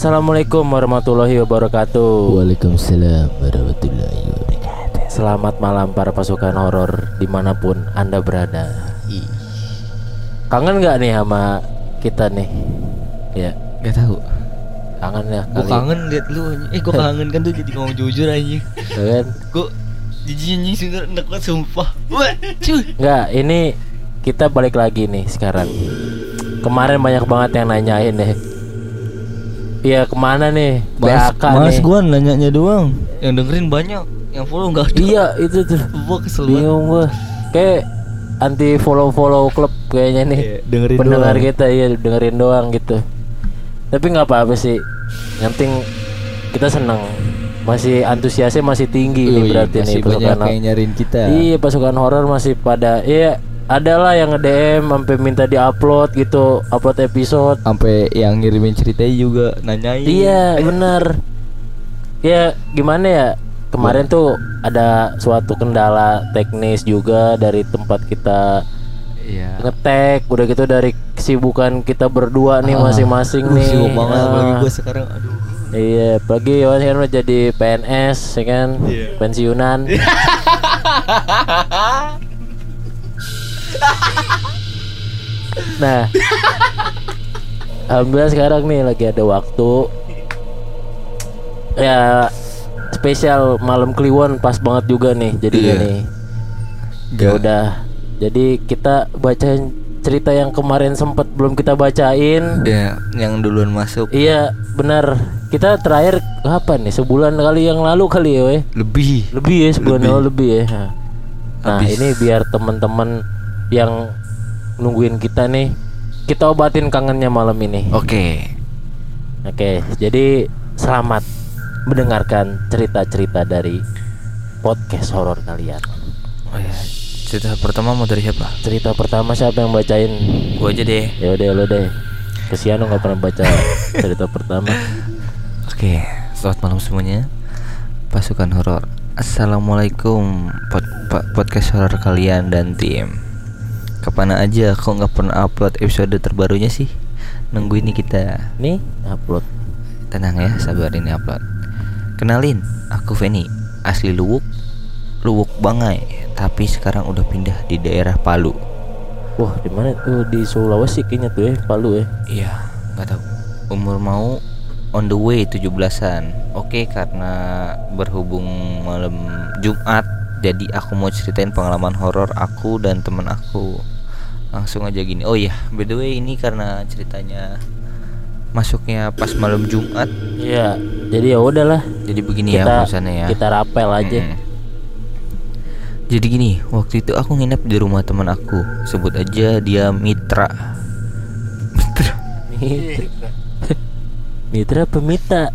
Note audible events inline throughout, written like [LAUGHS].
Assalamualaikum warahmatullahi wabarakatuh. Waalaikumsalam warahmatullahi wabarakatuh. Selamat malam para pasukan horor di mana pun anda berada. Ih, Kangen nggak nih sama kita nih? Ya, Gak tahu. kangen ya. Gue kangen liat lu. Eh gue kangen kan tuh jadi ngomong jujur aja. Tuh kan? Gue jijik anjing sudah enak banget sumpah. Wah, cuy. Nggak, ini kita balik lagi nih sekarang. Kemarin banyak banget yang nanyain deh. Iya ke mana nih? Mas, BAK mas nih. gue nanyanya doang. Yang dengerin banyak. Yang follow nggak ada. Iya itu tuh. Gue kesel banget. Bingung gua. Kayak anti follow follow klub kayaknya nih. Iya, dengerin Pendengar doang. kita iya dengerin doang gitu. Tapi nggak apa-apa sih. Yang penting kita seneng. Masih antusiasnya masih tinggi nih Wih, berarti masih nih banyak pasukan. yang nyariin kita. Iya pasukan horor masih pada iya adalah yang nge-DM sampai minta di-upload gitu, upload episode. Sampai yang ngirimin ceritanya juga nanyain. Iya, bener Ya, gimana ya? Kemarin tuh ada suatu kendala teknis juga dari tempat kita Iya. ngetek, udah gitu dari kesibukan kita berdua nih Ah, masing-masing uh, nih. Sibuk banget Ah, apalagi gue sekarang aduh. Iya, pagi Iwan kan jadi PNS, ya kan? Iya. Pensiunan. [LAUGHS] nah, alhamdulillah sekarang nih lagi ada waktu. Ya spesial malam Kliwon pas banget juga nih jadinya Iya. nih. Ya udah. Jadi kita bacain cerita yang kemarin sempat belum kita bacain. Ya, yang duluan masuk Iya benar Kita terakhir kapan nih Sebulan kali yang lalu kali ya weh lebih. Lebih ya sebulan Lebih. lalu lebih ya Nah Habis. ini biar teman-teman Yang nungguin kita nih Kita obatin kangennya malam ini Oke. Oke jadi Selamat Mendengarkan cerita-cerita dari Podcast horor kalian Oh ya. Cerita pertama mau dari siapa? Cerita pertama siapa yang bacain Gua aja deh. Ya udah lo deh Kesian lo gak pernah baca [LAUGHS] cerita pertama Oke, selamat malam semuanya. Pasukan horor. Assalamualaikum pod, po- podcast horor kalian dan tim. Ke mana aja kok nggak pernah upload episode terbarunya sih? Nungguin nih kita. Nih upload Tenang ya, sabar ini upload. Kenalin, aku Feni, asli Luwuk, Luwuk Bangai, tapi sekarang udah pindah di daerah Palu. Wah di mana tuh di Sulawesi kayaknya tuh ya Palu ya. Iya, nggak tahu. Umur mau on the way 17-an. Oke, karena berhubung malam Jumat, jadi aku mau ceritain pengalaman horor aku dan temen aku. Langsung aja gini. Oh iya, by the way ini karena ceritanya masuknya pas malam Jumat. Iya. Jadi ya udahlah. Jadi begini ya kita urusannya ya. kita rapel aja. Mm-mm. Jadi gini, waktu itu aku nginep di rumah teman aku. Sebut aja dia Mitra. Mitra. Mitra. Mitra pemita.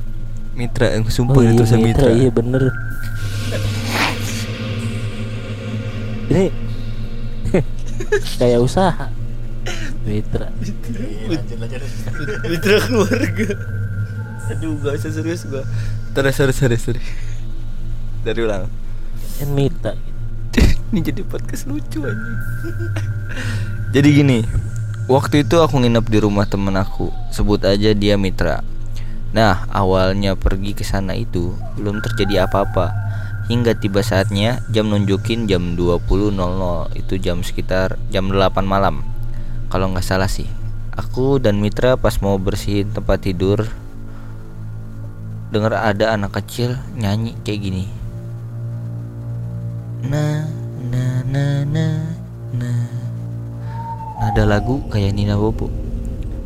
Mitra yang Oh sumpah iya itu Mitra, Mitra. iya bener. Ini kayak usaha. Mitra. Mitra keluarga. Aduh, gak usah serius gua. Terus sorry sorry sorry. Dari ulang. Kan Mita. [LAUGHS] Ini jadi podcast lucu aja. jadi gini, waktu itu aku nginep di rumah temen aku. Sebut aja dia Mitra. Nah, awalnya pergi ke sana itu belum terjadi apa-apa. Hingga tiba saatnya jam nunjukin jam 20.00 Itu jam sekitar jam 8 malam. Kalau nggak salah sih Aku dan Mitra pas mau bersihin tempat tidur Dengar ada anak kecil nyanyi kayak gini. Na na na na na. Nada lagu kayak Nina Bobo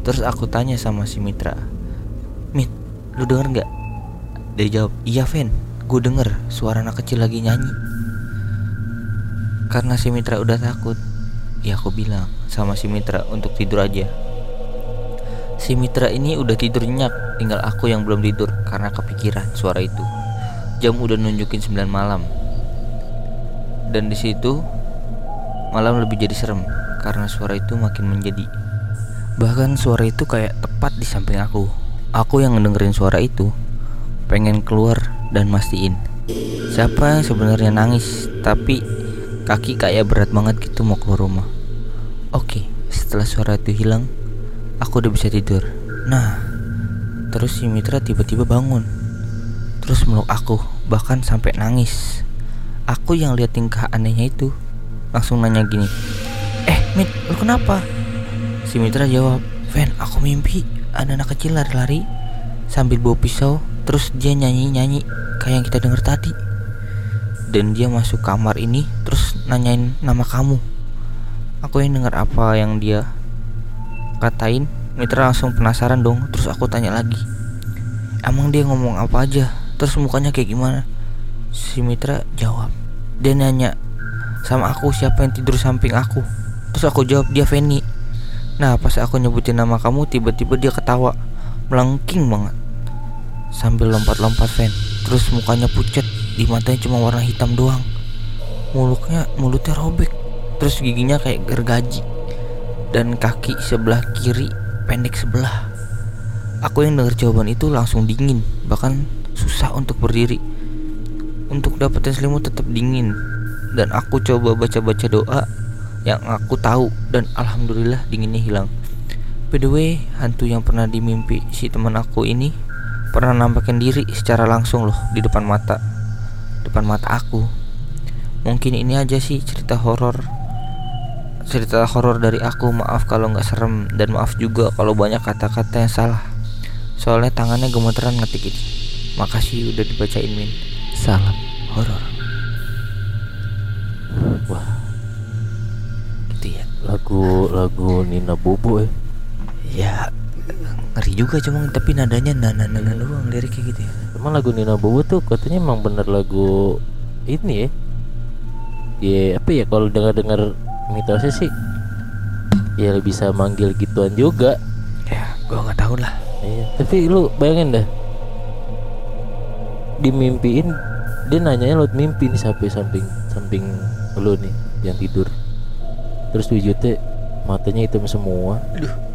Terus aku tanya sama si Mitra Mit, lu denger nggak? Dia jawab, iya Ven, gue denger suara anak kecil lagi nyanyi. Karena si Mitra udah takut Ya aku bilang sama si Mitra untuk tidur aja. Si Mitra ini udah tidur nyenyak Tinggal aku yang belum tidur karena kepikiran suara itu. Jam udah nunjukin 9 malam. Dan di situ malam lebih jadi serem Karena suara itu makin menjadi. Bahkan suara itu kayak tepat di samping aku. Aku yang ngedengerin suara itu Pengen keluar dan mastiin. Siapa yang sebenarnya nangis Tapi kaki kayak berat banget gitu mau keluar rumah? Oke setelah suara itu hilang Aku udah bisa tidur. Nah Terus si Mitra tiba-tiba bangun. Terus meluk aku Bahkan sampai nangis. Aku yang lihat tingkah anehnya itu Langsung nanya gini Eh Mit lu kenapa? Si Mitra jawab Ven aku mimpi Ada anak kecil lari-lari Sambil bawa pisau Terus dia nyanyi-nyanyi Kayak yang kita dengar tadi. Dan dia masuk kamar ini Terus nanyain nama kamu. Aku yang dengar apa yang dia katain Mitra langsung penasaran dong. Terus aku tanya lagi Emang dia ngomong apa aja? Terus mukanya kayak gimana? Si Mitra jawab Dia nanya Sama aku siapa yang tidur samping aku? Terus aku jawab dia Feni. Nah pas aku nyebutin nama kamu Tiba-tiba dia ketawa Melengking banget Sambil lompat-lompat Fen. Terus mukanya pucat Di matanya cuma warna hitam doang. Mulutnya mulutnya robek. Terus giginya kayak gergaji. Dan kaki sebelah kiri pendek sebelah. Aku yang dengar jawaban itu langsung dingin. Bahkan susah untuk berdiri. Untuk dapetin selimut tetap dingin. Dan aku coba baca-baca doa Yang aku tahu Dan Alhamdulillah dinginnya hilang. By the way, hantu yang pernah dimimpi si teman aku ini Pernah nampakin diri secara langsung loh Di depan mata Depan mata aku. Mungkin ini aja sih cerita horor cerita horor dari aku. Maaf kalau nggak serem dan maaf juga kalau banyak kata-kata yang salah. Soalnya tangannya gemeteran ngetik ini makasih udah dibacain min. Salam horor. Wah, gitu ya. Lagu lagu Nina Bobo ya. ya ngeri juga cuma tapi nadanya nana nana doang liriknya gitu ya Emang lagu Nina Bobo tuh katanya emang bener lagu ini ya. Ya apa ya kalau dengar-dengar mitosnya sih ya bisa manggil gituan juga. ya gua nggak tahu lah Iya. Tapi lu bayangin dah dimimpiin dia nanyanya lewat mimpi nih sampai samping samping lu nih yang tidur. Terus wujudnya matanya hitam semua, aduh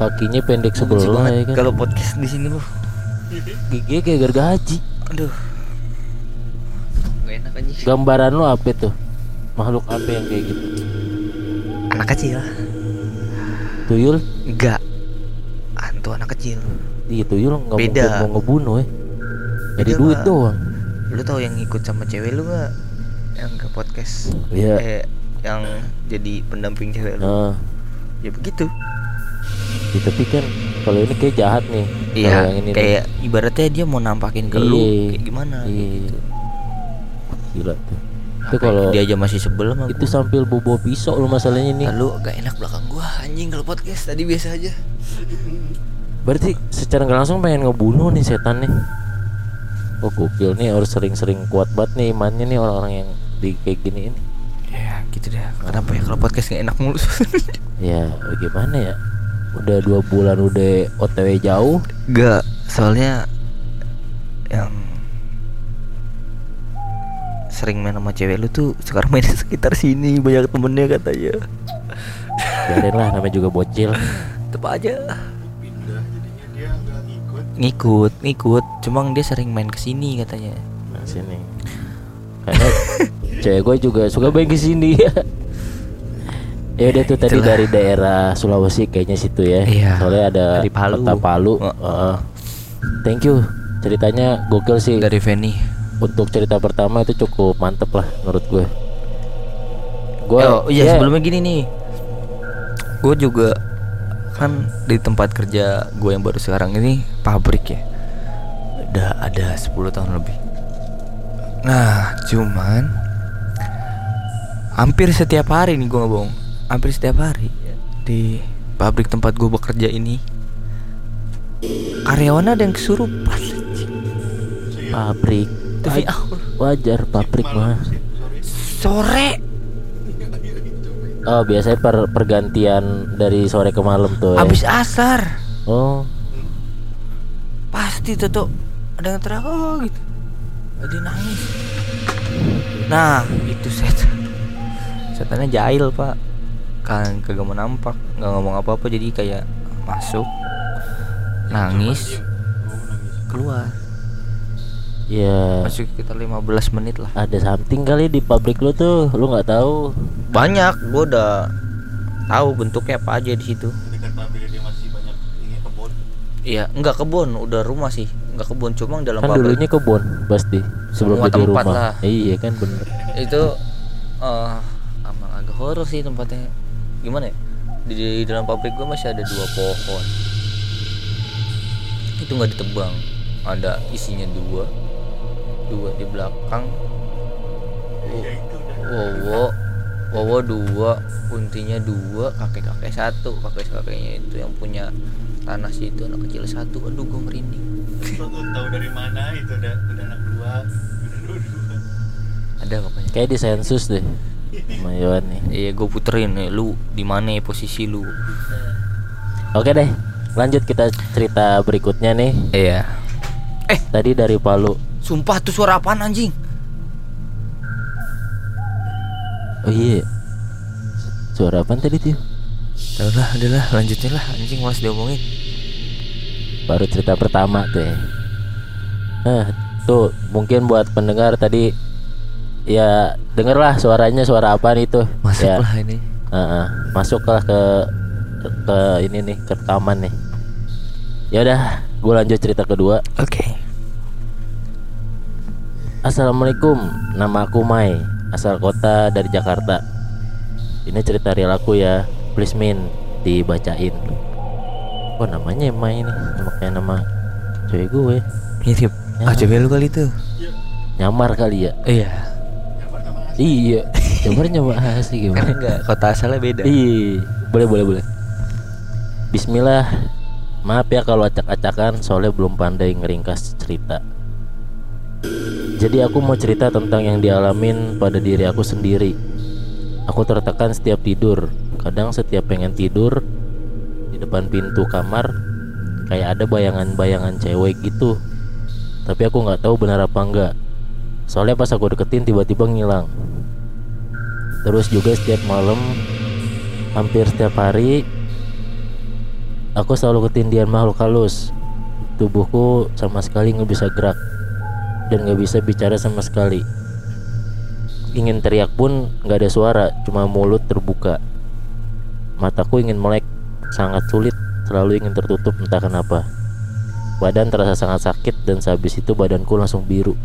kakinya pendek sebelah ya kan. kalau podcast di sini loh Giginya kayak gergaji. aduh nggak enak anjing Gambaran lu apa tuh? Makhluk apa yang kayak gitu? anak kecil Tuyul? enggak hantu anak kecil Iya tuyul nggak Beda. mau ngebunuh ya. Jadi duit Pak. doang. lu tau yang ikut sama cewek lu gak yang ke podcast Iya. eh yang jadi pendamping cewek lu Nah, ya begitu ya, tapi kan kalau ini kayak jahat nih. Iya yang ini nih. kayak ibaratnya dia mau nampakin ke lu Iya. kayak gimana Iya. gitu Gila tuh. Itu kalau dia aja masih sebel sama itu gua. sambil bobo pisau lu masalahnya nih. lalu gak enak belakang gua anjing kalau podcast tadi biasa aja Berarti secara nggak langsung pengen ngebunuh nih setan nih. Oh gokil nih harus sering-sering kuat banget nih imannya nih orang-orang yang di kayak gini ini. ya gitu deh kenapa ya kalau podcast gak enak mulu [LAUGHS] Ya gimana ya? Udah dua bulan udah OTW jauh. Gak, soalnya yang sering main sama cewek lu tuh sekarang main di sekitar sini banyak temennya katanya. Biarin lah namanya juga bocil. Tetep aja pindah jadinya dia nggak ngikut ngikut, ngikut. Cuma dia sering main ke sini katanya. Nah, sini. Karena cewek gue juga suka main ke sini [LAUGHS] ya. Udah tuh tadi Itulah. dari daerah Sulawesi kayaknya situ ya. Iya, Soalnya ada dari Palu. kota Palu. Heeh. Thank you. Ceritanya gokil sih. Dari Feni. Untuk cerita pertama itu cukup mantep lah menurut gue. Gue oh iya ya, sebelumnya gini nih. Gue juga kan di tempat kerja gue yang baru sekarang ini pabrik ya. Udah ada 10 tahun lebih. Nah, cuman hampir setiap hari nih gue bohong. Hampir setiap hari di pabrik tempat gue bekerja ini karyawan ada yang kesurupan. pabrik. Tapi Aj- wajar pabrik mah. sore Oh biasanya per pergantian dari sore ke malam tuh. ya. habis asar. Oh pasti tuh tuh ada yang teriak oh gitu ada nangis nah itu setan setannya jahil pak kan kagak mau nampak nggak ngomong apa apa jadi kayak masuk nangis keluar ya masuk sekitar 15 menit lah ada something kali di pabrik lu tuh lu nggak tahu. banyak gua udah tahu bentuknya apa aja di situ dekat pabrik dia masih banyak ini kebun Iya, enggak kebun, udah rumah sih. Enggak kebun, cuma dalam kan pabrik. dulunya kebun pasti sebelum Semua jadi rumah lah. iya kan bener Itu eh emang agak horor sih tempatnya. Gimana ya? Di, di dalam pabrik gua masih ada dua pohon. Itu nggak ditebang. Ada isinya dua. Dua di belakang. itu Wowo Wowo dua Kuntinya dua Kakek-kakek satu Kakek-kakeknya itu yang punya Tanah situ Anak kecil satu Aduh gue merinding tahu dari mana itu udah udah anak dua udah dua dua Ada pokoknya kayak di sensus deh sama Yohan nih. Iya gue puterin nih. Lu di mana ya posisi lu? Oke deh lanjut kita cerita berikutnya nih. Iya. Tadi dari Palu. Sumpah tuh suara apaan anjing? Oh iya. Suara apa tadi tuh Udah udah lah. Lanjutin lah. Anjing malas diomongin. Baru cerita pertama tuh ya. Nah, tuh mungkin buat pendengar tadi ya dengerlah suaranya suara apa itu. Masuk ya. lah ini. Heeh, masuklah ke ke ini nih ke rekaman nih. Ya udah gue lanjut cerita kedua. Oke. Assalamualaikum nama aku Mai asal kota dari Jakarta. Ini cerita real aku ya please min dibacain. Oh namanya Mai ini? Nama kayak nama cewek gue. Mirip. Ya. Ah coba lu kali tuh nyamar kali ya? Iya iya coba nyoba [LAUGHS] asli Kan gimana enggak Kota asalnya beda Iya, boleh boleh boleh. Bismillah. Maaf ya kalau acak-acakan soalnya belum pandai ngeringkas cerita. Jadi aku mau cerita tentang yang dialamin pada diri aku sendiri. Aku tertekan setiap tidur. Kadang setiap pengen tidur di depan pintu kamar kayak ada bayangan-bayangan cewek gitu. Tapi aku nggak tahu benar apa enggak. Soalnya pas aku deketin tiba-tiba ngilang. Terus juga setiap malam hampir setiap hari aku selalu ketindihan makhluk halus. Tubuhku sama sekali nggak bisa gerak dan nggak bisa bicara sama sekali. Ingin teriak pun nggak ada suara cuma mulut terbuka. Mataku ingin melek sangat sulit selalu ingin tertutup entah kenapa. Badan terasa sangat sakit dan sehabis itu badanku langsung biru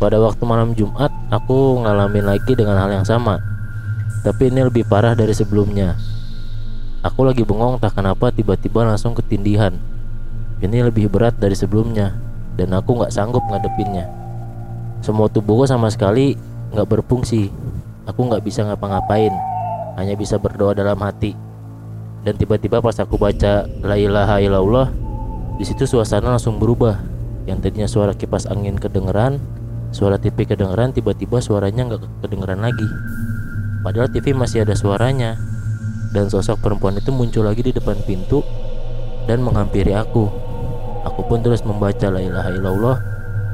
pada waktu malam Jumat aku ngalamin lagi dengan hal yang sama tapi ini lebih parah dari sebelumnya. Aku lagi bengong tak kenapa tiba-tiba langsung ketindihan. Ini lebih berat dari sebelumnya dan aku nggak sanggup ngadepinnya. Semua tubuhku sama sekali nggak berfungsi. Aku nggak bisa ngapa-ngapain, hanya bisa berdoa dalam hati. Dan tiba-tiba pas aku baca la ilaha illallah, di situ suasana langsung berubah. Yang tadinya suara kipas angin kedengeran, suara TV kedengeran, tiba-tiba suaranya nggak kedengeran lagi. Padahal TV masih ada suaranya. Dan sosok perempuan itu muncul lagi di depan pintu Dan menghampiri aku. Aku pun terus membaca la ilaha illallah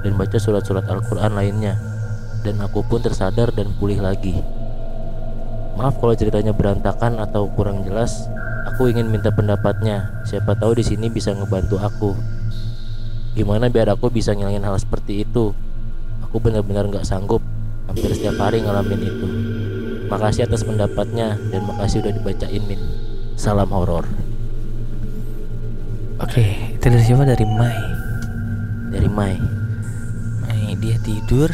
Dan baca surat-surat Al-Quran lainnya. Dan aku pun tersadar dan pulih lagi. Maaf kalau ceritanya berantakan atau kurang jelas. Aku ingin minta pendapatnya. Siapa tahu di sini bisa ngebantu aku. Gimana biar aku bisa ngilangin hal seperti itu Aku benar-benar nggak sanggup Hampir setiap hari ngalamin itu Makasih atas pendapatnya dan makasih udah dibacain Min. Salam horor Oke, itu dari siapa? Dari Mai. dari Mai. Mai dia tidur.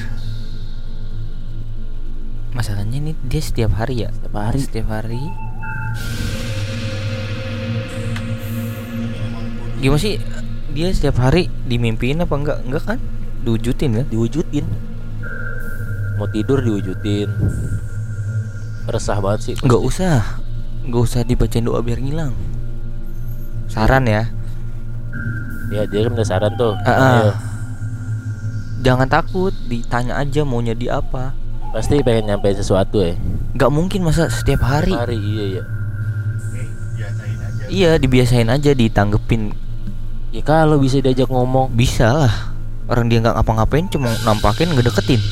Masalahnya ini dia setiap hari ya. Setiap hari Setiap hari. Gimana sih? Dia setiap hari dimimpiin apa enggak? Enggak kan? Diwujudin kan? diwujudin. Mau tidur diwujudin. Resah banget sih. Enggak usah. Enggak usah dibacain doa biar ngilang. Saran ya. Ya dia kan udah saran tuh. Ah. Ayo. Jangan takut, ditanya aja maunya di apa. Pasti pengen nyampein sesuatu ya. Nggak mungkin masa setiap hari. Hari iya ya. eh, aja Iya, dibiasain aja ditanggepin. Ya kalau bisa diajak ngomong. Bisa lah. Orang dia nggak ngapa-ngapain cuma nampakin ngedeketin. nggak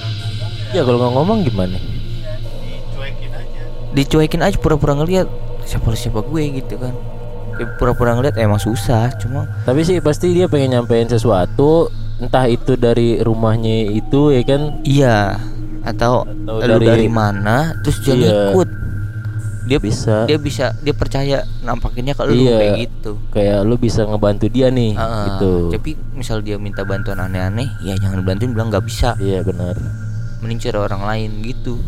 ngomong ya Ya kalau nggak ngomong gimana? dicuekin aja Dicuekin aja pura-pura ngeliat siapa siapa gue gitu kan. Kayak Pura-pura ngeliat emang susah, cuma Tapi sih pasti dia pengen nyampein sesuatu. Entah itu dari rumahnya itu ya kan. iya atau, Atau lu dari- dari, mana terus dia Iya. ngikut. Dia Bisa. dia bisa dia percaya nampakinnya kalau lu Iya. kayak gitu. Kayak lu bisa ngebantu dia nih Ah, gitu. Tapi misal dia minta bantuan aneh-aneh ya jangan bantuin bilang nggak bisa. Iya benar. Mending cari orang lain gitu.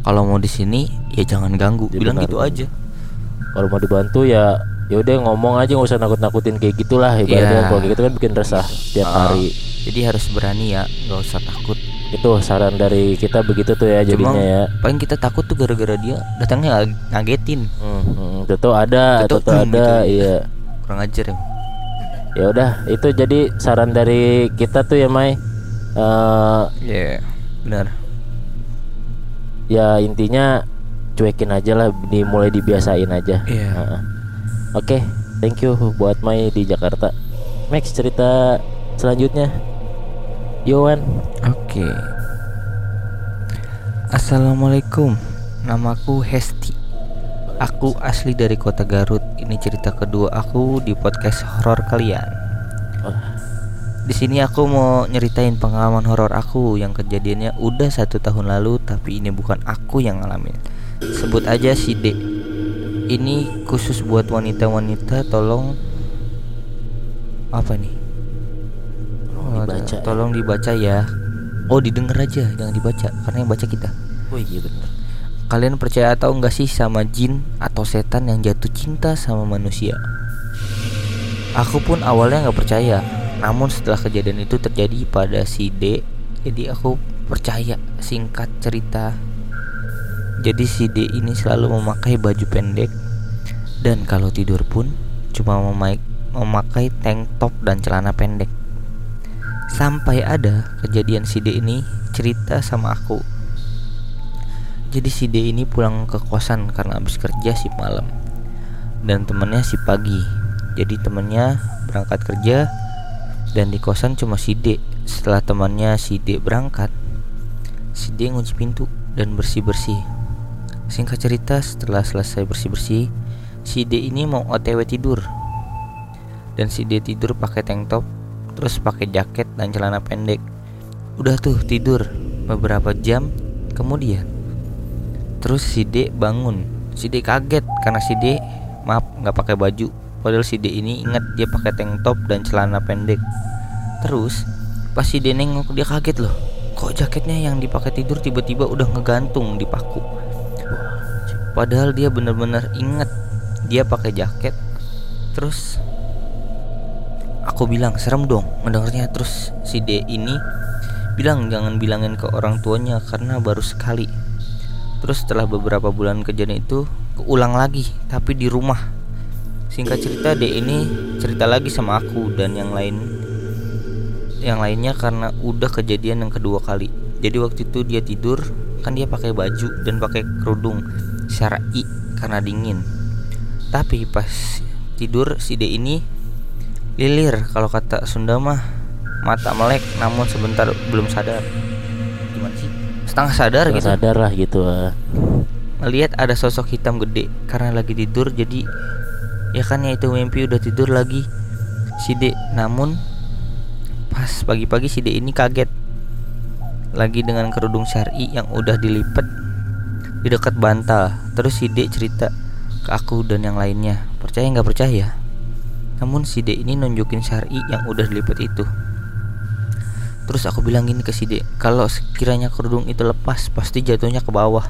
Kalau mau di sini ya jangan ganggu Ya, bilang benar, gitu benar. aja. Kalau mau dibantu ya ya udah ngomong aja nggak usah nakut-nakutin kayak gitulah ibaratnya. Iya. kalau gitu kan bikin resah tiap Ah, hari. Jadi harus berani ya nggak usah takut itu saran dari kita begitu tuh ya Cuma jadinya ya. paling kita takut tuh gara-gara dia datangnya ng- ngagetin. Hmm, hmm, tentu ada Tentu, tentu hmm, ada gitu. iya. Kurang ajar ya ya udah itu jadi saran dari kita tuh ya Mai. Eh, Iya benar. ya intinya cuekin aja lah dimulai dibiasain aja. Iya. Heeh. oke thank you buat Mai di Jakarta. Max cerita selanjutnya Yowan Oke. Assalamualaikum. Namaku Hesti. Aku asli dari kota Garut. Ini cerita kedua aku di podcast horor kalian. Di sini aku mau nyeritain pengalaman horor aku yang kejadiannya udah satu tahun lalu, tapi ini bukan aku yang ngalamin. Sebut aja si D. Ini khusus buat wanita-wanita. Tolong apa nih? Dibaca ya. Tolong dibaca ya. Oh didengar aja, jangan dibaca karena yang baca kita. oh iya bener Kalian percaya atau enggak sih sama jin atau setan yang jatuh cinta sama manusia? Aku pun awalnya nggak percaya, namun setelah kejadian itu terjadi pada si D, jadi aku percaya. Singkat cerita, jadi si D ini selalu memakai baju pendek dan kalau tidur pun cuma memakai tank top dan celana pendek. Sampai ada kejadian si D ini cerita sama aku jadi si D ini pulang ke kosan karena habis kerja si malam dan temennya si pagi. Jadi temennya berangkat kerja dan di kosan cuma si D. Setelah temannya si D berangkat, si D ngunci pintu dan bersih-bersih. Singkat cerita setelah selesai bersih-bersih, si D ini mau OTW tidur. Dan si D tidur pakai tank top, terus pakai jaket dan celana pendek. Udah tuh tidur beberapa jam kemudian Terus si D bangun. Si D kaget karena si D maaf nggak pakai baju. Padahal si D ini ingat dia pakai tank top dan celana pendek. Terus pas si D nengok dia kaget loh. Kok jaketnya yang dipakai tidur tiba-tiba udah ngegantung di paku. Padahal dia bener-bener inget dia pakai jaket. Terus aku bilang serem dong mendengarnya terus si D ini bilang jangan bilangin ke orang tuanya karena baru sekali Terus setelah beberapa bulan kejadian itu keulang lagi tapi di rumah. Singkat cerita D ini cerita lagi sama aku dan yang lain yang lainnya karena udah kejadian yang kedua kali. Jadi waktu itu dia tidur kan dia pakai baju dan pakai kerudung syar'i karena dingin. Tapi pas tidur si D ini lilir kalau kata Sunda mah mata melek namun sebentar belum sadar. Gimana sih? Setengah sadar Nggak gitu sadar lah gitu ah. Melihat ada sosok hitam gede karena lagi tidur jadi ya kan ya itu mimpi udah tidur lagi si D namun pas pagi-pagi si D ini kaget lagi dengan kerudung syari yang udah dilipat di dekat bantal terus si D cerita ke aku dan yang lainnya percaya nggak percaya namun si D ini nunjukin syari yang udah dilipat itu. Terus aku bilang gini ke si D Kalau sekiranya kerudung itu lepas Pasti jatuhnya ke bawah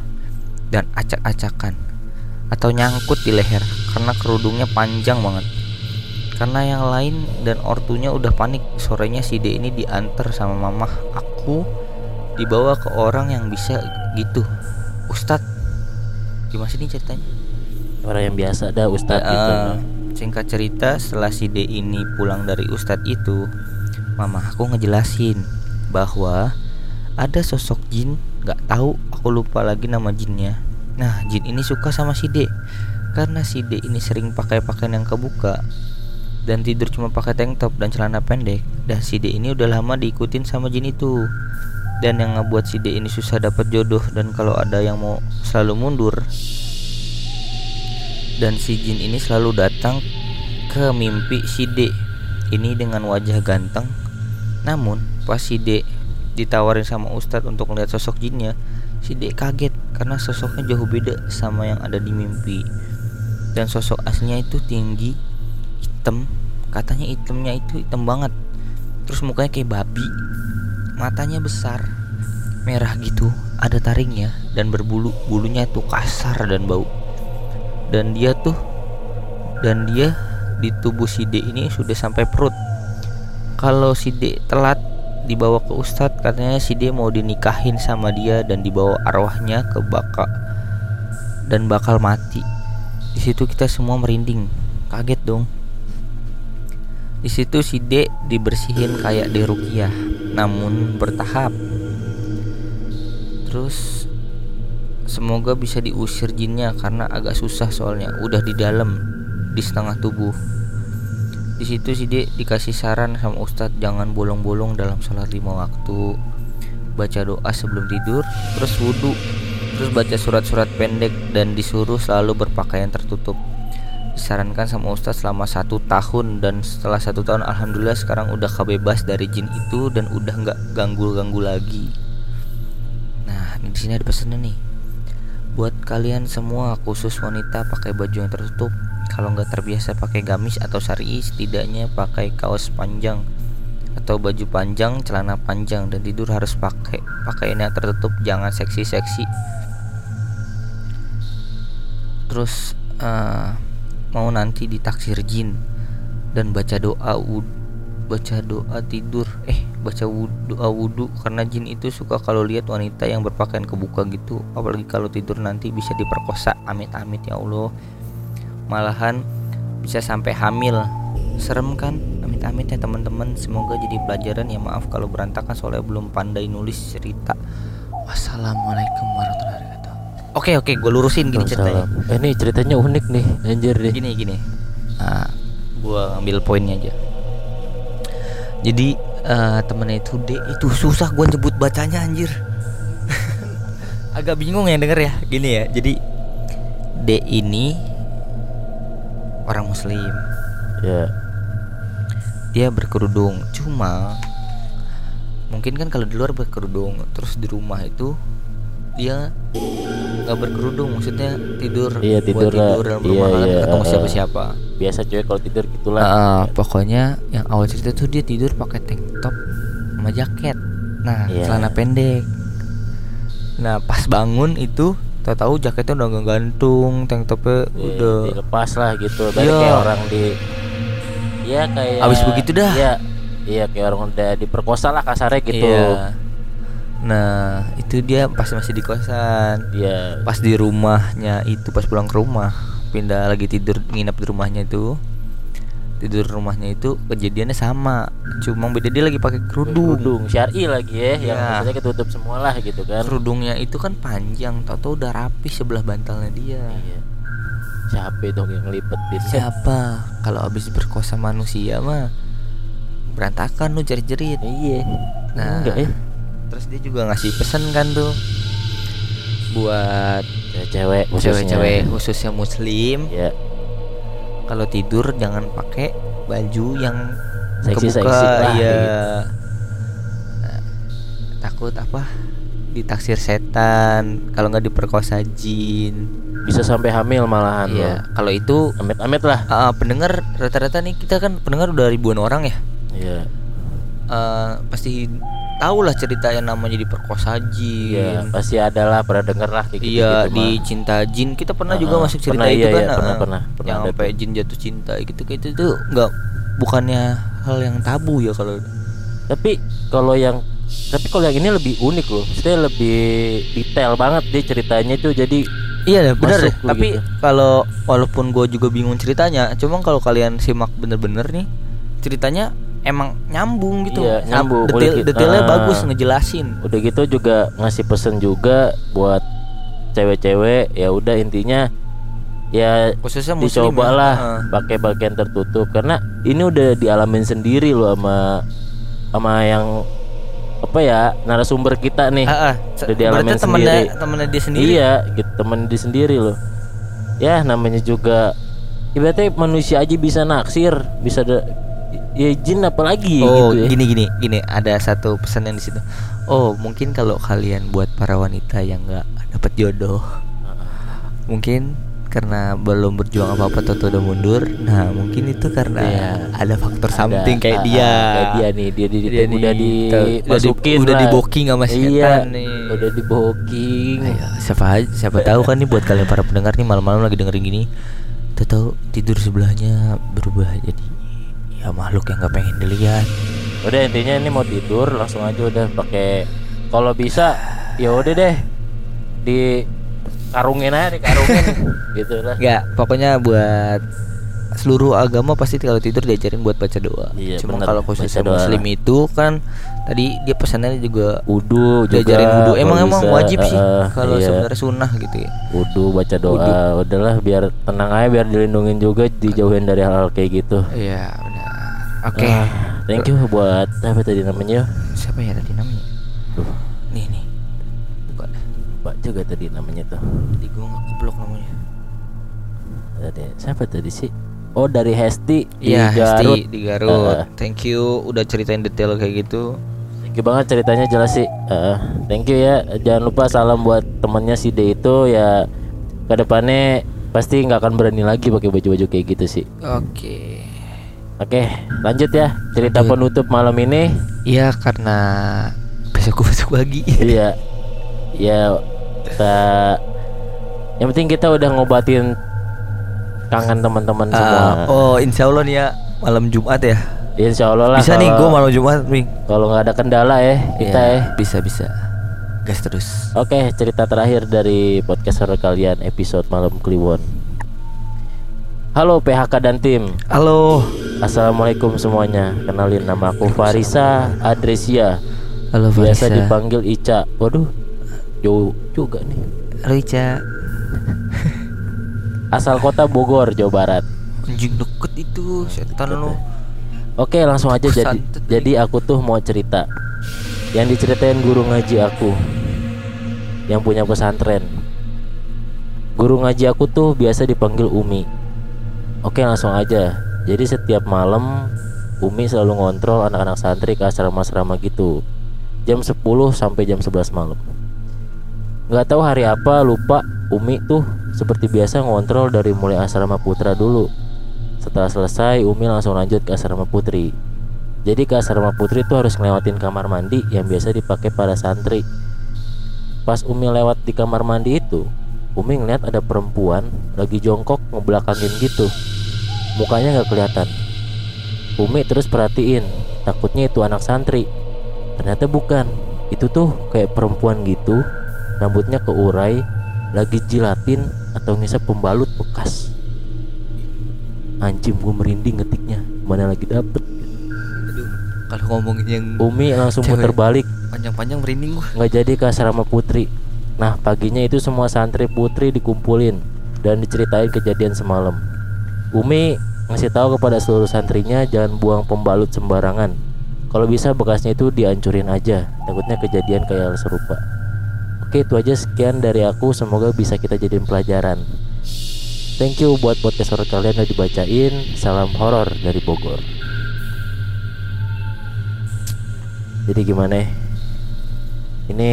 Dan acak-acakan Atau nyangkut di leher Karena kerudungnya panjang banget. Karena yang lain dan ortunya udah panik Sorenya si D ini diantar sama mamah Aku dibawa ke orang yang bisa gitu. Ustadz Gimana sih ini ceritanya? orang yang biasa dah ustadz Eh, gitu Singkat cerita setelah si D ini pulang dari Ustadz itu Mama aku ngejelasin bahwa ada sosok jin nggak tahu aku lupa lagi nama jinnya. Nah jin ini suka sama si D Karena si D ini sering pakai pakaian yang kebuka Dan tidur cuma pakai tank top dan celana pendek. Dan si D ini udah lama diikutin sama jin itu. Dan yang ngebuat si D ini susah dapat jodoh Dan kalau ada yang mau selalu mundur dan si jin ini selalu datang ke mimpi si D ini dengan wajah ganteng namun pas si D ditawarin sama Ustadz untuk melihat sosok jinnya si D kaget karena sosoknya jauh beda sama yang ada di mimpi. Dan sosok aslinya itu tinggi, hitam, katanya hitamnya itu hitam banget. Terus mukanya kayak babi, matanya besar, merah gitu, ada taringnya dan berbulu, bulunya tuh kasar dan bau. Dan dia tuh dan dia di tubuh si D ini sudah sampai perut. Kalau si D telat dibawa ke ustadz katanya si D mau dinikahin sama dia dan dibawa arwahnya ke baka dan bakal mati. Di situ kita semua merinding, kaget dong. Di situ si D dibersihin kayak di rukiah, namun bertahap. Terus semoga bisa diusir jinnya karena agak susah soalnya udah di dalam di setengah tubuh. Di situ si D dikasih saran sama ustadz jangan bolong-bolong dalam sholat lima waktu, baca doa sebelum tidur, terus wudhu, terus baca surat-surat pendek dan disuruh selalu berpakaian tertutup. Disarankan sama ustadz selama satu tahun dan setelah satu tahun alhamdulillah sekarang udah kebebas dari jin itu dan udah nggak ganggu-ganggu lagi. Nah, di sini ada pesannya nih. Buat kalian semua khusus wanita pakai baju yang tertutup. Kalau nggak terbiasa pakai gamis atau sari, setidaknya pakai kaos panjang atau baju panjang, celana panjang dan tidur harus pakai pakaian yang tertutup, jangan seksi-seksi. Terus eh, mau nanti ditaksir jin dan baca doa baca doa tidur eh baca wud- doa wudhu karena jin itu suka kalau lihat wanita yang berpakaian kebuka gitu apalagi kalau tidur nanti bisa diperkosa amit-amit ya Allah. Malahan bisa sampai hamil. Serem kan? Amit-amit ya teman-teman. Semoga jadi pelajaran. Ya maaf kalau berantakan soalnya belum pandai nulis cerita. Wassalamualaikum warahmatullahi wabarakatuh. Oke oke gue lurusin gini ceritanya. Eh, ini ceritanya unik nih, anjir deh. gini gini. Nah, gua ngambil poinnya aja. Jadi eh, temennya itu D itu susah gua nyebut bacanya anjir. [LAUGHS] Agak bingung yang denger ya gini ya. Jadi D ini orang muslim. Ya, dia berkerudung. Cuma mungkin kan kalau di luar berkerudung terus di rumah itu dia nggak berkerudung. Maksudnya tidur. Iya, buat tidur lah. tidur dalam Iya, rumah nggak iya, ketemu uh-uh. siapa siapa biasa cewek kalau tidur gitulah. Nah, pokoknya yang awal cerita tuh dia tidur pakai tank top sama jaket. Nah, Iya. celana pendek. Nah, pas bangun itu tahu-tahu jaketnya udah nggak gantung, tank topnya Di- udah dilepas lah gitu. Tadi Iya. kayak orang di Iya kayak Abis begitu dah. Iya. Iya kayak orang udah diperkosa lah kasarnya gitu. Iya. Nah, itu dia pas masih di kosan. Iya. Pas di rumahnya itu pas pulang ke rumah, pindah lagi tidur nginep di rumahnya itu. Tidur di rumahnya itu kejadiannya sama, cuma beda dia lagi pakai kerudung. Kerudung syar'i lagi ya, yang Iya. maksudnya ketutup semua lah gitu kan. Kerudungnya itu kan panjang, tau-tau udah rapi sebelah bantalnya dia. Iya. Siapa dong yang ngelipetin? Siapa? Kalau habis berkosa manusia mah berantakan lu jerit-jerit. Iya. Nah, Enggak ya. Terus dia juga ngasih pesan kan tuh buat Cewek khususnya. cewek-cewek khususnya muslim Ya. kalau tidur jangan pakai baju yang Seksi-seksi kebuka lah, iya. gitu. Nah, takut apa? Ditaksir setan, kalau nggak diperkosa jin. Bisa sampai hamil malahan loh. kalau itu Amit-amit lah. ah, pendengar rata-rata nih kita kan pendengar udah ribuan orang ya. Iya. Eh, pasti tahu lah cerita yang namanya diperkosa Iya, jin. pasti ada lah pernah denger lah kayak Iya gitu-gitu di mah. cinta jin kita pernah Ah, juga masuk cerita Pernah, itu iya, kan iya, ah, pernah, ah. pernah, pernah yang sampai jin jatuh cinta gitu kayak itu tuh nggak bukannya hal yang tabu ya kalau Tapi kalau yang tapi kalau yang ini lebih unik loh. Maksudnya lebih detail banget dia ceritanya tuh jadi iya benar deh lu tapi gitu. kalau walaupun gue juga bingung ceritanya cuma kalau kalian simak bener-bener nih ceritanya emang nyambung gitu Iya, nyambung. detail gitu. detailnya Ah. bagus ngejelasin udah gitu juga ngasih pesen juga buat cewek-cewek ya udah intinya ya khususnya muslim dicoba ya. lah Ah. pakai bagian tertutup karena ini udah dialamin sendiri loh sama sama yang apa ya narasumber kita nih ah. Se- Udah dialamin berarti temennya sendiri. temennya dia sendiri iya gitu temen dia sendiri loh ya namanya juga ibaratnya manusia aja bisa naksir bisa ada ya jin apalagi Oh, gitu ya gini gini gini, ada satu pesan yang di situ. Oh, mungkin kalau kalian buat para wanita yang nggak dapat jodoh. Mungkin karena belum berjuang apa-apa atau udah mundur. Nah, mungkin itu karena Iya. ada faktor Ada, something kayak ah, dia. ah, kayak dia nih dia, di, Dia udah di- dimasukin udah di booking sama iya, setan nih. udah di booking Ayo, siapa siapa tahu kan nih buat kalian para pendengar nih malam-malam lagi dengerin gini, tahu tidur sebelahnya berubah jadi ya makhluk yang nggak pengen dilihat. udah intinya ini mau tidur langsung aja udah pakai kalau bisa ya udah deh di karungin aja dikarungin [LAUGHS] gitu lah Enggak, pokoknya buat seluruh agama pasti kalau tidur diajarin buat baca doa. Iya, Cuma kalau khususnya doa. muslim itu kan tadi dia pesannya juga Wudhu juga diajarin wudhu. Emang emang bisa, wajib sih eh, kalau iya. sebenarnya sunnah gitu ya. Wudhu baca doa udahlah biar tenang aja biar dilindungin juga dijauhin dari hal-hal kayak gitu Iya, benar. Oke. Ah, thank you buat apa tadi namanya Siapa ya tadi namanya? Duh, Nih nih. Buka lupa juga tadi namanya tuh Tadi gua nggak keblok namanya. tadi siapa tadi sih oh dari Hesti di Iya, Garut Hesti di Garut. Ah, Thank you udah ceritain detail kayak gitu. Thank you banget ceritanya jelas sih. Heeh. thank you ya. Jangan lupa salam buat temennya si D itu ya. Ke depannya pasti nggak akan berani lagi pakai baju-baju kayak gitu sih. Oke. Oke, lanjut ya cerita Lanjut. penutup malam ini. Iya karena besok besok pagi. iya, ya kita. Yang penting kita udah ngobatin kangen teman-teman semua. Ah, oh, insya Allah nih ya malam Jumat ya. Insya Allah lah. Bisa nih kalau- gue malam Jumat nih. Kalau nggak ada kendala ya kita ya. bisa bisa. Gas terus. Oke, cerita terakhir dari podcast kalian episode malam Kliwon. Halo PHK dan tim. Halo. Assalamualaikum semuanya. Kenalin nama aku Farisa Adresia. Halo Biasa Farisa. dipanggil Ica. Waduh, jauh juga nih. Halo Ica. [LAUGHS] Asal kota Bogor, Jawa Barat. Anjing deket itu setan lu. Oke, langsung aja jadi. Jadi aku tuh mau cerita. Yang diceritain guru ngaji aku. Yang punya pesantren. Guru ngaji aku tuh biasa dipanggil Umi. Oke, langsung aja. Jadi setiap malam Umi selalu ngontrol anak-anak santri ke asrama-asrama gitu. Jam 10 sampai jam 11 malam. Nggak tahu hari apa, lupa Umi tuh seperti biasa ngontrol dari mulai asrama putra dulu. Setelah selesai, Umi langsung lanjut ke asrama putri. Jadi ke asrama putri itu harus ngelewatin kamar mandi yang biasa dipakai para santri. Pas Umi lewat di kamar mandi itu, Umi ngeliat ada perempuan lagi jongkok ngebelakangin gitu. Mukanya nggak kelihatan. Umi terus perhatiin, takutnya itu anak santri. Ternyata bukan. Itu tuh kayak perempuan gitu, rambutnya keurai, lagi jilatin atau ngisap pembalut bekas. Anjing gue merinding ngetiknya, mana lagi dapet. Aduh, kalau ngomongin yang Umi langsung muter balik panjang-panjang merinding gua. nggak jadi ke asrama putri. Nah paginya itu semua santri putri dikumpulin dan diceritain kejadian semalam. Umi ngasih tahu kepada seluruh santrinya jangan buang pembalut sembarangan. Kalau bisa bekasnya itu dihancurin aja. Takutnya kejadian kayak hal serupa. Oke itu aja sekian dari aku. Semoga bisa kita jadiin pelajaran. Thank you buat podcast horor kalian udah dibacain. Salam horor dari Bogor. Jadi gimana ya? Ini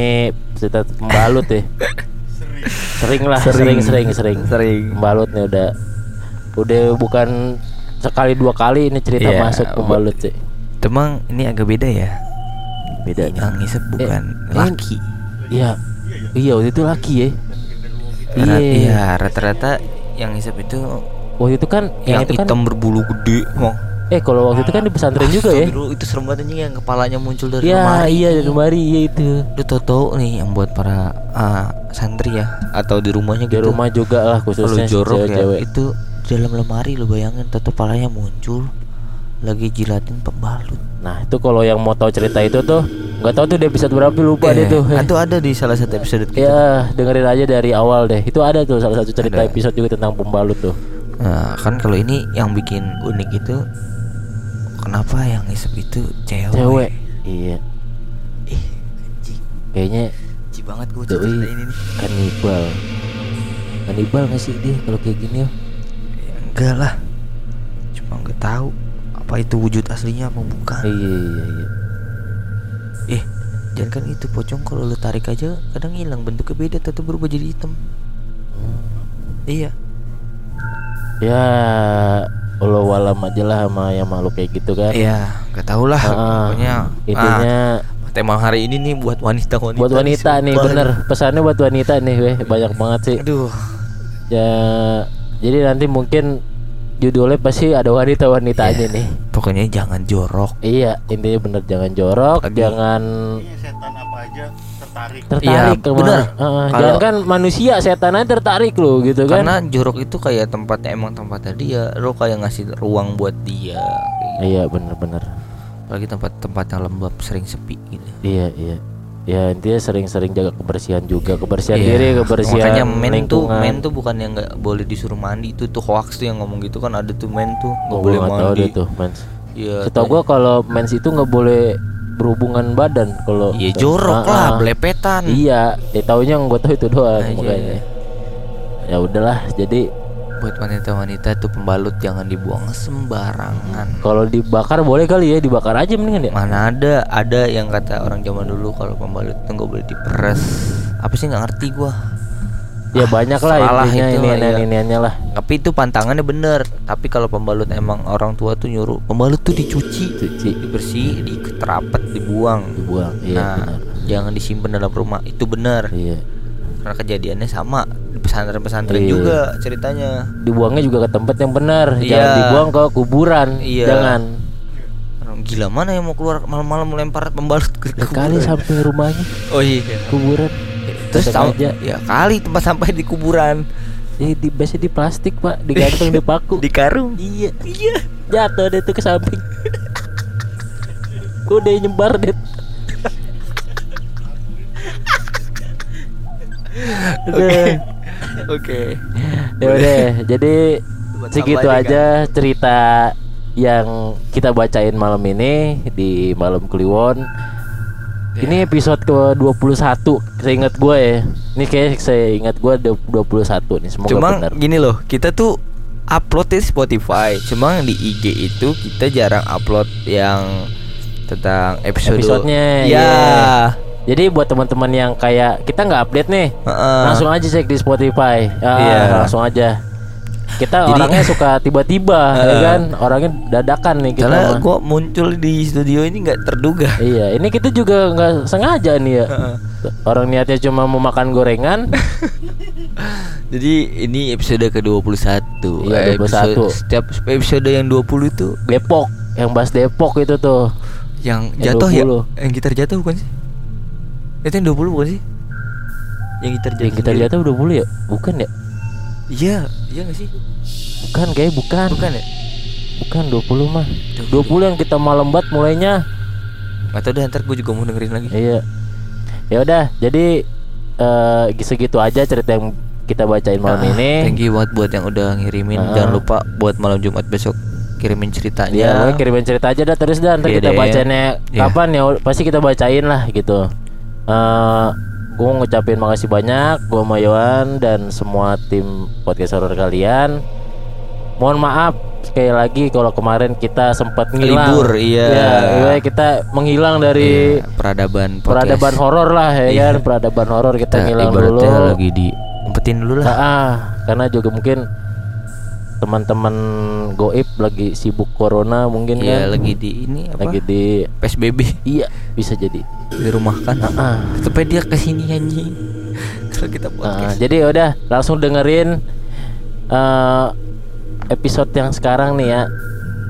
cerita pembalut ya. [LAUGHS] Sering lah, sering sering sering. Sering. Pembalut nih udah udah bukan sekali dua kali ini cerita Iya, masuk pembalut sih. Temang ini agak beda ya. Beda. Yang ngisep bukan Eh, laki. Iya. Iya, waktu itu laki ya. Iya. Iya, rata-rata yang ngisep itu Waktu itu kan yang, yang, itu kan hitam berbulu gede. Mau. eh kalau waktu itu kan di pesantren juga ya. Dulu itu serem banget anjing yang kepalanya muncul dari Iya, lemari. iya dari lemari iya itu. Lu tau tau nih yang buat para ah, santri ya atau di rumahnya Di gitu. rumah juga lah Kalau khususnya jorok ya itu di dalam lemari lu bayangin tato palanya muncul lagi jilatin pembalut. Nah, itu kalau yang mau tahu cerita itu tuh nggak tahu tuh di episode berapa lupa deh tuh. Itu ada di salah satu episode kita. Ya, dengerin aja dari awal deh. Itu ada tuh salah satu cerita Ada. episode juga tentang pembalut tuh. Nah, kan kalau ini yang bikin unik itu kenapa yang ngisep itu cewek? Cewek. Iya. Ih, anjing. Kayaknya Benci banget gue cerita ini nih. kanibal. Kanibal nggak sih dia kalau kayak gini ya? Enggak lah. Cuma nggak tahu apa itu wujud aslinya apa bukan. Iya iya iya. Eh, jangan kan itu pocong. Kalau lu tarik aja kadang hilang. Bentuknya beda tetap berubah jadi hitam. Iya. Ya Allah walam aja lah sama yang makhluk kayak gitu kan. iya gak tau lah. Ah, pokoknya intinya ah, tema hari ini nih buat wanita wanita buat wanita nih bener. Pesannya buat wanita nih weh. Banyak banget sih. Aduh. Ya jadi nanti mungkin judulnya pasti ada wanita-wanitanya Iya. nih pokoknya jangan jorok iya intinya bener jangan jorok Lagi. jangan setan apa aja tertarik. tertarik Iya, sama bener. Heeh, Kalau- jangan kan manusia setan aja tertarik lo gitu kan karena jorok itu kayak tempatnya emang tempatnya dia lo kayak ngasih ruang buat dia gitu. iya bener-bener apalagi tempat-tempat yang lembab sering sepi gitu iya iya ya intinya sering-sering jaga kebersihan juga. Kebersihan Iya, diri kebersihan makanya men tuh lingkungan. men tuh bukan yang nggak boleh disuruh mandi. Itu tuh hoax tuh yang ngomong gitu kan. Ada tuh men tuh nggak Oh, boleh tahu mandi. deh tuh mens. Iya setahu gua kalau mens itu nggak boleh berhubungan badan kalau iya jorok Ah, lah ah. belepetan. Iya ya taunya yang gua tahu itu doang Nah, iya. makanya. ya udahlah jadi buat wanita-wanita tuh pembalut jangan dibuang sembarangan. Kalau dibakar boleh kali ya dibakar aja mendingan ya? Mana ada ada yang kata orang zaman dulu kalau pembalut tuh nggak boleh diperes. Apa sih nggak ngerti gua. Ya banyak lah intinya ini iya. ini iniannya lah. Tapi itu pantangannya bener. Tapi kalau pembalut emang orang tua tuh nyuruh pembalut tuh dicuci cuci dibersih diterapet dibuang. Dibuang iya nah benar. jangan disimpan dalam rumah itu bener. Iya karena kejadiannya sama di pesantren-pesantren Iya. juga ceritanya. Dibuangnya juga ke tempat yang benar. Iya. jangan dibuang ke kuburan. Iya. jangan. Gila mana yang mau keluar malam-malam melempar pembalut ke Ya kali kuburan? sampai rumahnya. Oh iya. Kuburan. Terus tahu aja. ya kali tempat sampah di kuburan. Jadi di biasanya di plastik pak. Digantung di paku. [LAUGHS] Di karung. Iya. Iya. Jatuh deh tuh ke samping. [LAUGHS] Udah nyebar deh Udah. oke. Ya udah jadi Buat segitu aja, aja cerita yang kita bacain malam ini di malam Kliwon. Ya. ini episode ke 21 seingat gue ya. Ini kayak saya ingat gue 21 nih semoga cuma benar. gini loh kita tuh upload di Spotify cuma di IG itu kita jarang upload yang tentang episode Episodenya, ya iya. Jadi buat teman-teman yang kayak kita nggak update nih Heeh. langsung aja cek di Spotify Ah, Iya. langsung aja kita Jadi- orangnya suka tiba-tiba ya Heeh. kan orangnya dadakan nih kita karena mah. gua muncul di studio ini nggak terduga Iya, ini kita juga nggak sengaja nih ya. Orang niatnya cuma mau makan gorengan. [LAUGHS] Jadi ini episode ke-21 Iya, 21. Episode- Setiap episode yang 20 itu Depok, yang bahas Depok itu tuh. Yang Yang jatuh ya 20. Yang gitar jatuh bukan sih? Itu yang 20 bukan sih? Yang gitar jatuh Yang kita udah boleh ya? Bukan ya? Iya Iya gak sih? Bukan kayak bukan. Bukan ya? Bukan 20 mah. 20 yang kita malam banget mulainya. Atau udah ntar gue juga mau dengerin lagi Iya. Ya udah, jadi eh segitu aja cerita yang kita bacain malam Ah, ini. Thank you buat buat yang udah ngirimin Ah. Jangan lupa buat malam Jumat besok Kirimin ceritanya pokoknya kirimin cerita aja dah terus dah ntar Iya kita bacainnya Iya. kapan ya pasti kita bacain lah gitu. Eh gue ngucapin makasih banyak gue Mayoan dan semua tim podcast horror kalian. Mohon maaf sekali lagi kalau kemarin kita sempat ngilang. Libur, iya. Ya, iya, kita menghilang dari Iya, Peradaban podcast. peradaban horor lah ya Iya. kan, peradaban horor kita, Kita ngilang dulu. lagi di umpetin dulu lah Ah, ah, karena juga mungkin teman-teman goib lagi sibuk corona mungkin Iya kan lagi di ini apa? lagi di PSBB iya bisa jadi di rumah kan. ah, Supaya dia ke sini anjing. [LAUGHS] Kalau kita ah, podcast. jadi udah langsung dengerin eh, episode yang sekarang nih ya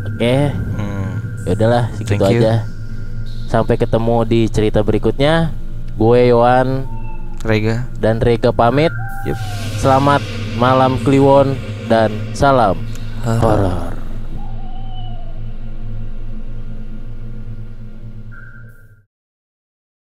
oke Hmm. ya udahlah segitu Thank you. aja sampai ketemu di cerita berikutnya gue Yohan Rega. dan Rega pamit Yup. selamat malam Kliwon dan salam Horor.